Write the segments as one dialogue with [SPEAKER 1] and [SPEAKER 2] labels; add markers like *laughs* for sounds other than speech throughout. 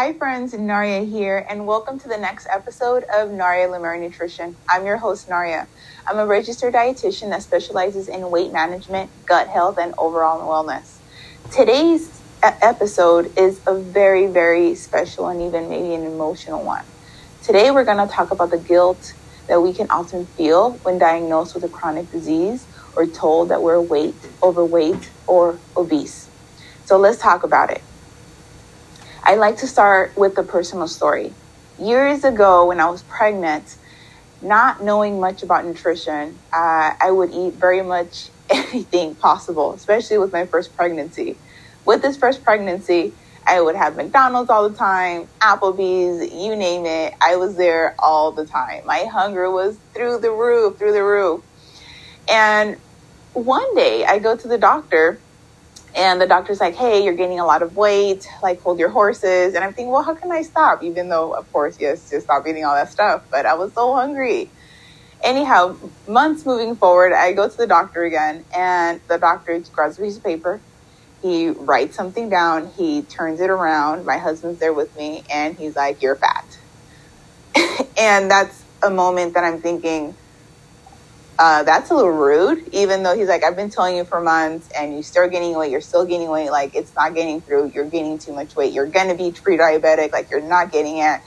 [SPEAKER 1] Hi, friends, Naria here, and welcome to the next episode of Naria Lemire Nutrition. I'm your host, Naria. I'm a registered dietitian that specializes in weight management, gut health, and overall wellness. Today's episode is a very, very special and even maybe an emotional one. Today, we're going to talk about the guilt that we can often feel when diagnosed with a chronic disease or told that we're weight, overweight, or obese. So let's talk about it. I like to start with a personal story. Years ago, when I was pregnant, not knowing much about nutrition, uh, I would eat very much *laughs* anything possible, especially with my first pregnancy. With this first pregnancy, I would have McDonald's all the time, Applebee's, you name it. I was there all the time. My hunger was through the roof, through the roof. And one day I go to the doctor and the doctor's like, hey, you're gaining a lot of weight, like hold your horses. And I'm thinking, well, how can I stop? Even though, of course, yes, to stop eating all that stuff. But I was so hungry. Anyhow, months moving forward, I go to the doctor again, and the doctor grabs a piece of paper. He writes something down. He turns it around. My husband's there with me, and he's like, you're fat. *laughs* and that's a moment that I'm thinking, uh, that's a little rude, even though he's like, I've been telling you for months and you still gaining weight, you're still gaining weight, like it's not getting through, you're gaining too much weight, you're gonna be pre diabetic, like you're not getting it.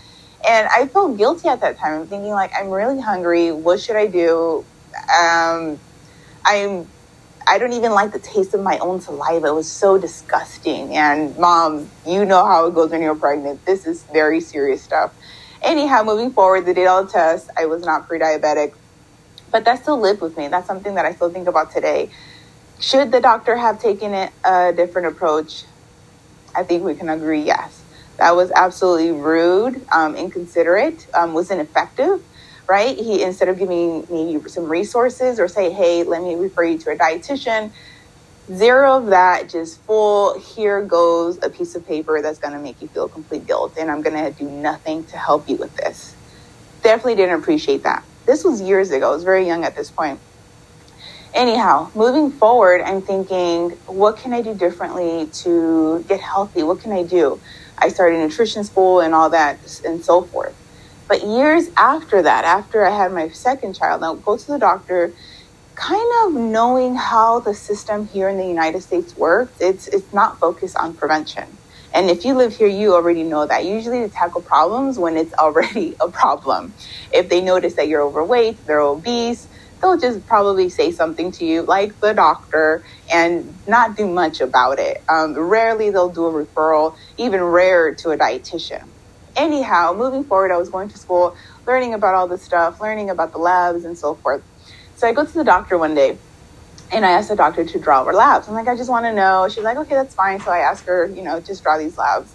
[SPEAKER 1] And I felt guilty at that time. I'm thinking, like, I'm really hungry, what should I do? Um, I'm I don't even like the taste of my own saliva. It was so disgusting. And mom, you know how it goes when you're pregnant. This is very serious stuff. Anyhow, moving forward, they did all the tests. I was not pre diabetic but that still lived with me. That's something that I still think about today. Should the doctor have taken it a different approach? I think we can agree yes. That was absolutely rude, um, inconsiderate, um, was ineffective, right? He, instead of giving me some resources or say, hey, let me refer you to a dietitian, zero of that, just full, here goes a piece of paper that's going to make you feel complete guilt, and I'm going to do nothing to help you with this. Definitely didn't appreciate that. This was years ago. I was very young at this point. Anyhow, moving forward, I'm thinking, what can I do differently to get healthy? What can I do? I started nutrition school and all that and so forth. But years after that, after I had my second child, now go to the doctor, kind of knowing how the system here in the United States works, it's it's not focused on prevention. And if you live here, you already know that. Usually they tackle problems when it's *laughs* already a problem. If they notice that you're overweight, they're obese, they'll just probably say something to you like the doctor and not do much about it. Um, rarely they'll do a referral, even rarer to a dietitian. Anyhow, moving forward, I was going to school, learning about all this stuff, learning about the labs and so forth. So I go to the doctor one day and I asked the doctor to draw her labs. I'm like, I just want to know. She's like, okay, that's fine. So I asked her, you know, just draw these labs.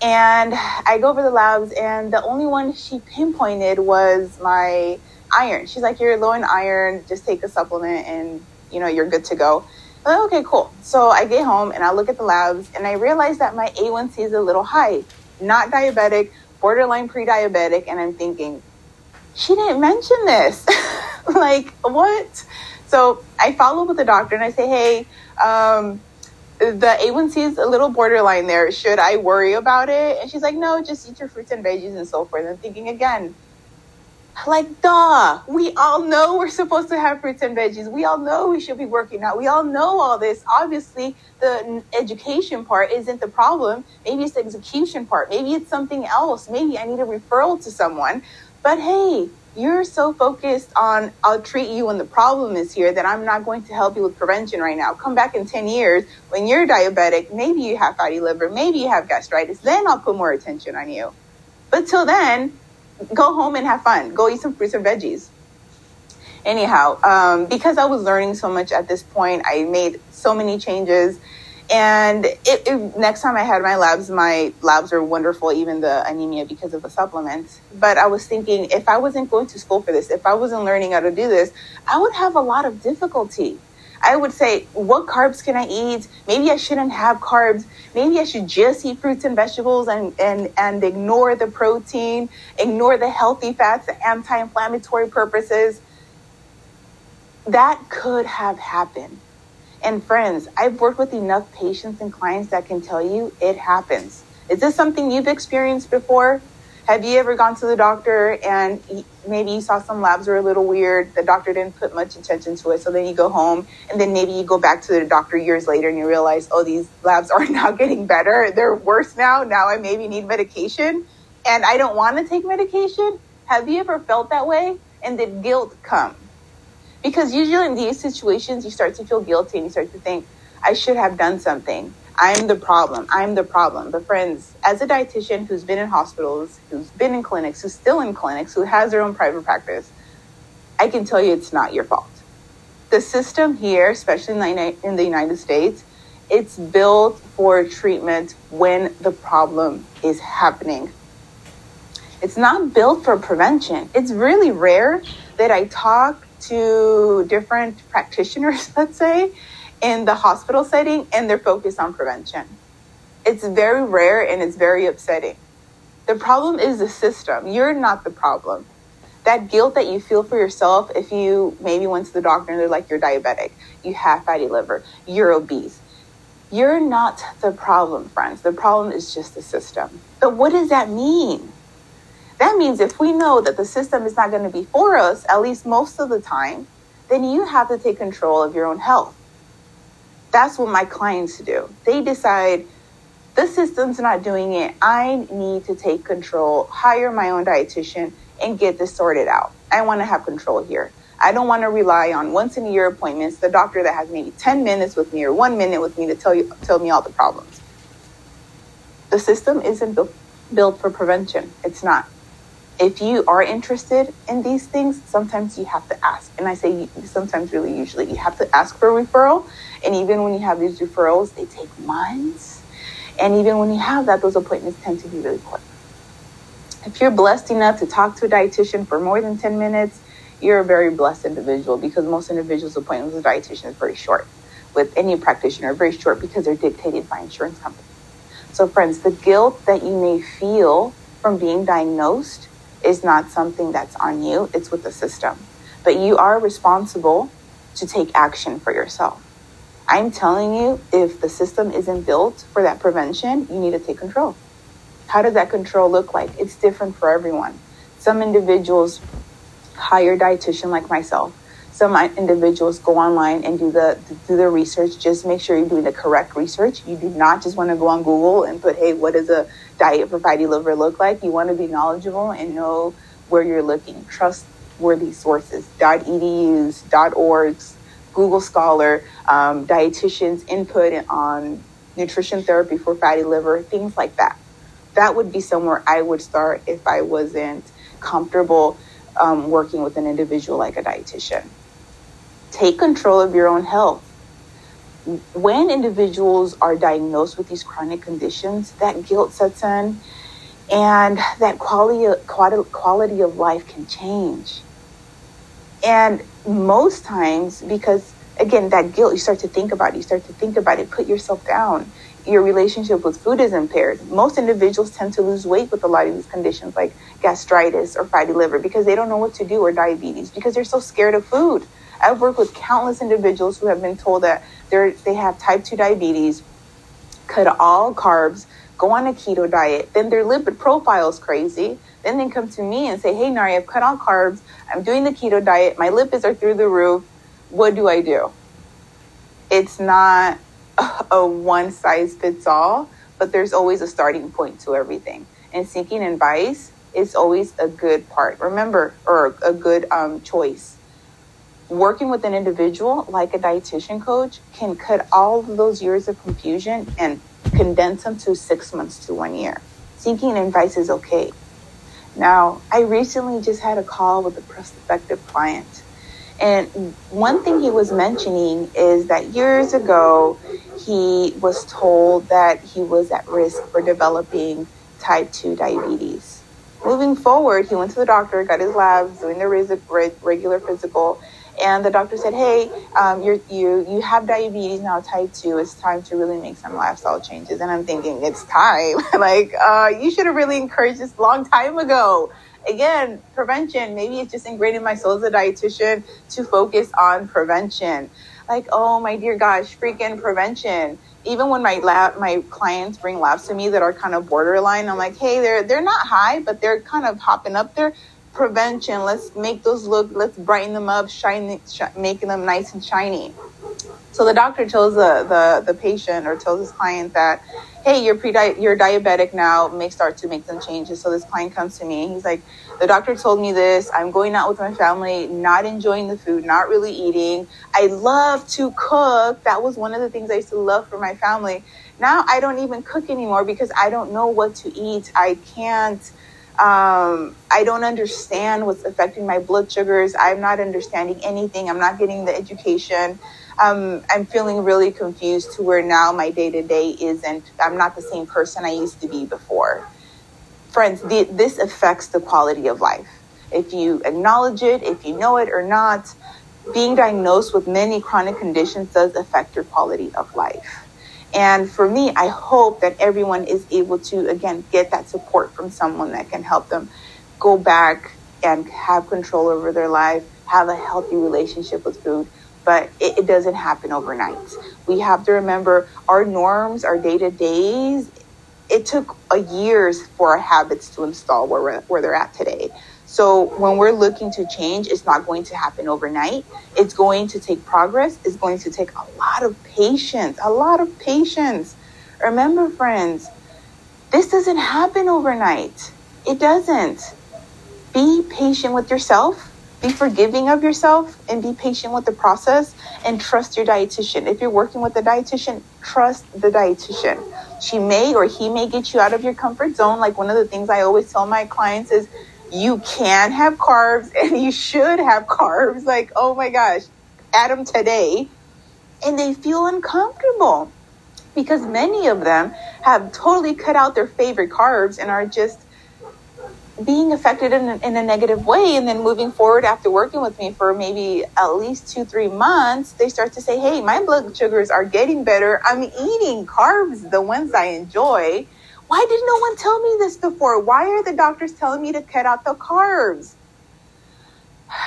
[SPEAKER 1] And I go over the labs, and the only one she pinpointed was my iron. She's like, you're low in iron. Just take a supplement, and you know, you're good to go. Like, okay, cool. So I get home and I look at the labs, and I realize that my A1C is a little high. Not diabetic, borderline pre-diabetic, and I'm thinking, she didn't mention this. *laughs* like, what? So I follow up with the doctor and I say, hey, um, the A1C is a little borderline there. Should I worry about it? And she's like, no, just eat your fruits and veggies and so forth. I'm thinking again, like, duh, we all know we're supposed to have fruits and veggies. We all know we should be working out. We all know all this. Obviously, the education part isn't the problem. Maybe it's the execution part. Maybe it's something else. Maybe I need a referral to someone. But hey, you're so focused on I'll treat you when the problem is here that I'm not going to help you with prevention right now. Come back in 10 years when you're diabetic, maybe you have fatty liver, maybe you have gastritis, then I'll put more attention on you. But till then, go home and have fun. Go eat some fruits and veggies. Anyhow, um, because I was learning so much at this point, I made so many changes and it, it, next time I had my labs, my labs were wonderful, even the anemia because of the supplements. But I was thinking, if I wasn't going to school for this, if I wasn't learning how to do this, I would have a lot of difficulty. I would say, what carbs can I eat? Maybe I shouldn't have carbs. Maybe I should just eat fruits and vegetables and, and, and ignore the protein, ignore the healthy fats, the anti inflammatory purposes. That could have happened and friends, I've worked with enough patients and clients that can tell you it happens, Is this something you've experienced before? Have you ever gone to the doctor and maybe you saw some labs were a little weird? The doctor didn't put much attention to it. So then you go home and then maybe you go back to the doctor years later and you realize, oh, these labs *laughs* are now getting better. They're worse now. Now I maybe need medication and I don't want to take medication. Have you ever felt that way? And did guilt come? Because usually in these situations, you start to feel guilty and you start to think, I should have done something. I'm the problem. I'm the problem. But friends, as a dietitian who's been in hospitals, who's been in clinics, who's still in clinics, who has their own private practice, I can tell you it's not your fault. The system here, especially in the United States, it's built for treatment when the problem is happening. It's not built for prevention. It's really rare that I talk to different practitioners, *laughs* let's say, in the hospital setting and they're focused on prevention. It's very rare and it's very upsetting. The problem is the system. You're not the problem. That guilt that you feel for yourself if you maybe went to the doctor and they're like, you're diabetic, you have fatty liver, you're obese. You're not the problem, friends. The problem is just the system. But what does that mean? That means if we know that the system is not going to be for us, at least most of the time, then you have to take control of your own health. That's what my clients do. They decide the system's not doing it. I need to take control, hire my own dietitian, and get this sorted out. I want to have control here. I don't want to rely on once in a year appointments, the doctor that has maybe 10 minutes with me or one minute with me to tell you tell me all the problems. The system isn't built, built for prevention. It's not. If you are interested in these things, sometimes you have to ask. And I say sometimes, really, usually, you have to ask for a referral and even when you have these referrals, they take months. And even when you have that, those appointments tend to be really quick. If you're blessed enough to talk to a dietitian for more than 10 minutes, you're a very blessed individual because most individuals' appointments with a dietitian is very short. With any practitioner, very short because they're dictated by insurance companies. So, friends, the guilt that you may feel from being diagnosed is not something that's on you, it's with the system. But you are responsible to take action for yourself. I'm telling you, if the system isn't built for that prevention, you need to take control. How does that control look like? It's different for everyone. Some individuals hire a dietitian like myself. Some individuals go online and do the do the research. Just make sure you're doing the correct research. You do not just want to go on Google and put, "Hey, what does a diet for fatty liver look like?" You want to be knowledgeable and know where you're looking. Trustworthy sources. .edus, .orgs, Google Scholar, um, dietitians' input on nutrition therapy for fatty liver, things like that. That would be somewhere I would start if I wasn't comfortable um, working with an individual like a dietitian. Take control of your own health. When individuals are diagnosed with these chronic conditions, that guilt sets in and that quality of, quality of life can change. And most times, because again, that guilt, you start to think about it, you start to think about it, put yourself down. Your relationship with food is impaired. Most individuals tend to lose weight with a lot of these conditions like gastritis or fatty liver because they don't know what to do or diabetes because they're so scared of food. I've worked with countless individuals who have been told that they're, they have type 2 diabetes, cut all carbs, go on a keto diet, then their lipid profile is crazy. Then they come to me and say, Hey, Nari, I've cut all carbs. I'm doing the keto diet. My lipids are through the roof. What do I do? It's not a one size fits all, but there's always a starting point to everything. And seeking advice is always a good part. Remember, or a good um, choice. Working with an individual like a dietitian coach can cut all of those years of confusion and condense them to six months to one year. Seeking advice is okay. Now, I recently just had a call with a prospective client. And one thing he was mentioning is that years ago, he was told that he was at risk for developing type 2 diabetes. Moving forward, he went to the doctor, got his labs, doing the regular physical, and the doctor said, "Hey, um, you you you have diabetes now, type two. It's time to really make some lifestyle changes." And I'm thinking, it's time. *laughs* like, uh, you should have really encouraged this long time ago. Again, prevention. Maybe it's just ingrained in my soul as a dietitian to focus on prevention. like, oh my dear gosh, freaking prevention. Even when my lab, my clients bring labs to me that are kind of borderline, I'm like, hey, they're they're not high, but they're kind of hopping up there. Prevention. Let's make those look. Let's brighten them up, shine, sh- making them nice and shiny. So the doctor tells the, the, the patient or tells his client that, hey, you're pre you're diabetic now, may start to make some changes. So this client comes to me. He's like, the doctor told me this. I'm going out with my family, not enjoying the food, not really eating. I love to cook. That was one of the things I used to love for my family. Now I don't even cook anymore because I don't know what to eat. I can't. Um, I don't understand what's affecting my blood sugars. I'm not understanding anything. I'm not getting the education um, I'm feeling really confused to where now my day to day isn't, I'm not the same person I used to be before. Friends, the, this affects the quality of life. If you acknowledge it, if you know it or not, being diagnosed with many chronic conditions does affect your quality of life. And for me, I hope that everyone is able to, again, get that support from someone that can help them go back and have control over their life, have a healthy relationship with food, but it, it doesn't happen overnight. We have to remember our norms, our day to days. It took years for our habits to install where, where they're at today. So when we're looking to change, it's not going to happen overnight. It's going to take progress. It's going to take a lot of patience, a lot of patience. Remember, friends, this doesn't happen overnight. It doesn't. Be patient with yourself be forgiving of yourself and be patient with the process and trust your dietitian. If you're working with a dietitian, trust the dietitian. She may or he may get you out of your comfort zone. Like one of the things I always tell my clients is you can have carbs *laughs* and you should have carbs. Like, oh my gosh, them today. And they feel uncomfortable because many of them have totally cut out their favorite carbs and are just being affected in a, in a negative way and then moving forward after working with me for maybe at least two three months they start to say hey my blood sugars are getting better i'm eating carbs the ones i enjoy why did no one tell me this before why are the doctors telling me to cut out the carbs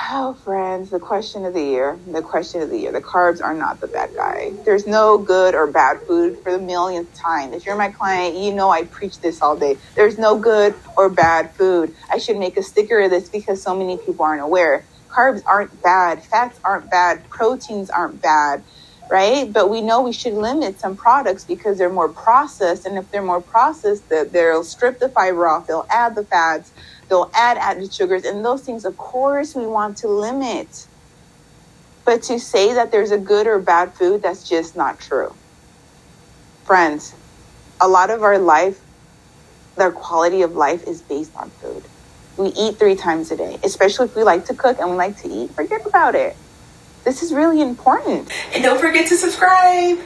[SPEAKER 1] Oh, friends, the question of the year. The question of the year. The carbs are not the bad guy. There's no good or bad food for the millionth time. If you're my client, you know I preach this all day. There's no good or bad food. I should make a sticker of this because so many people aren't aware. Carbs aren't bad. Fats aren't bad. Proteins aren't bad, right? But we know we should limit some products because they're more processed. And if they're more processed, they'll strip the fiber off, they'll add the fats They'll add added sugars, and those things, of course, we want to limit. But to say that there's a good or bad food, that's just not true. Friends, a lot of our life, their quality of life is based on food. We eat three times a day, especially if we like to cook and we like to eat. Forget about it. This is really important.
[SPEAKER 2] And don't forget to subscribe.